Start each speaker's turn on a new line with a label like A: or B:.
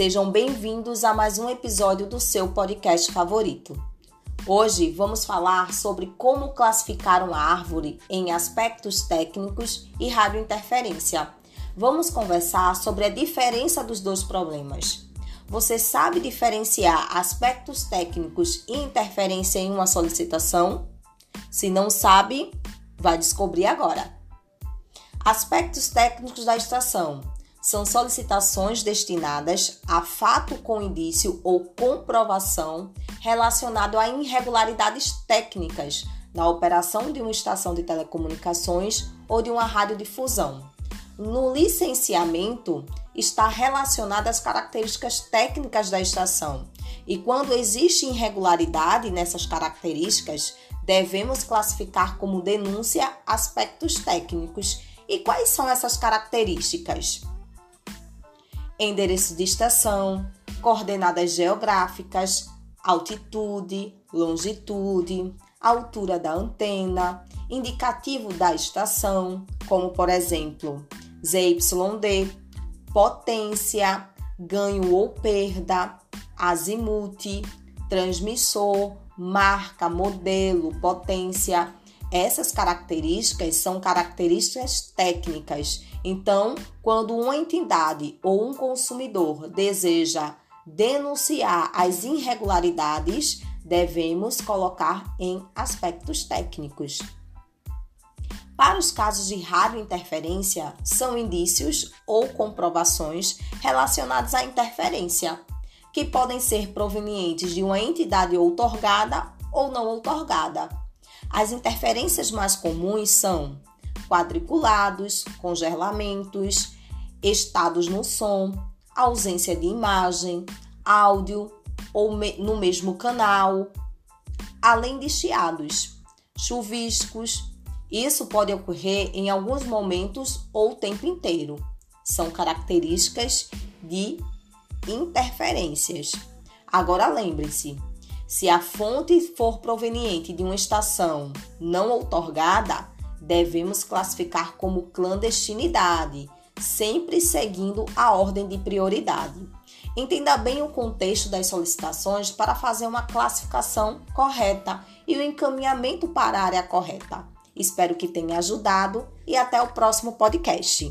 A: Sejam bem-vindos a mais um episódio do seu podcast favorito. Hoje vamos falar sobre como classificar uma árvore em aspectos técnicos e radiointerferência. Vamos conversar sobre a diferença dos dois problemas. Você sabe diferenciar aspectos técnicos e interferência em uma solicitação? Se não sabe, vai descobrir agora. Aspectos técnicos da estação são solicitações destinadas a fato com indício ou comprovação relacionado a irregularidades técnicas na operação de uma estação de telecomunicações ou de uma radiodifusão. No licenciamento está relacionada às características técnicas da estação. E quando existe irregularidade nessas características, devemos classificar como denúncia aspectos técnicos. E quais são essas características? Endereço de estação, coordenadas geográficas, altitude, longitude, altura da antena, indicativo da estação, como por exemplo ZYD, potência, ganho ou perda, azimuth, transmissor, marca, modelo, potência. Essas características são características técnicas então, quando uma entidade ou um consumidor deseja denunciar as irregularidades, devemos colocar em aspectos técnicos. Para os casos de radiointerferência, são indícios ou comprovações relacionados à interferência, que podem ser provenientes de uma entidade outorgada ou não outorgada. As interferências mais comuns são quadriculados, congelamentos, estados no som, ausência de imagem, áudio ou me no mesmo canal, além de chiados, chuviscos. Isso pode ocorrer em alguns momentos ou o tempo inteiro. São características de interferências. Agora lembre-se, se a fonte for proveniente de uma estação não outorgada, devemos classificar como clandestinidade, sempre seguindo a ordem de prioridade. Entenda bem o contexto das solicitações para fazer uma classificação correta e o encaminhamento para a área correta. Espero que tenha ajudado e até o próximo podcast.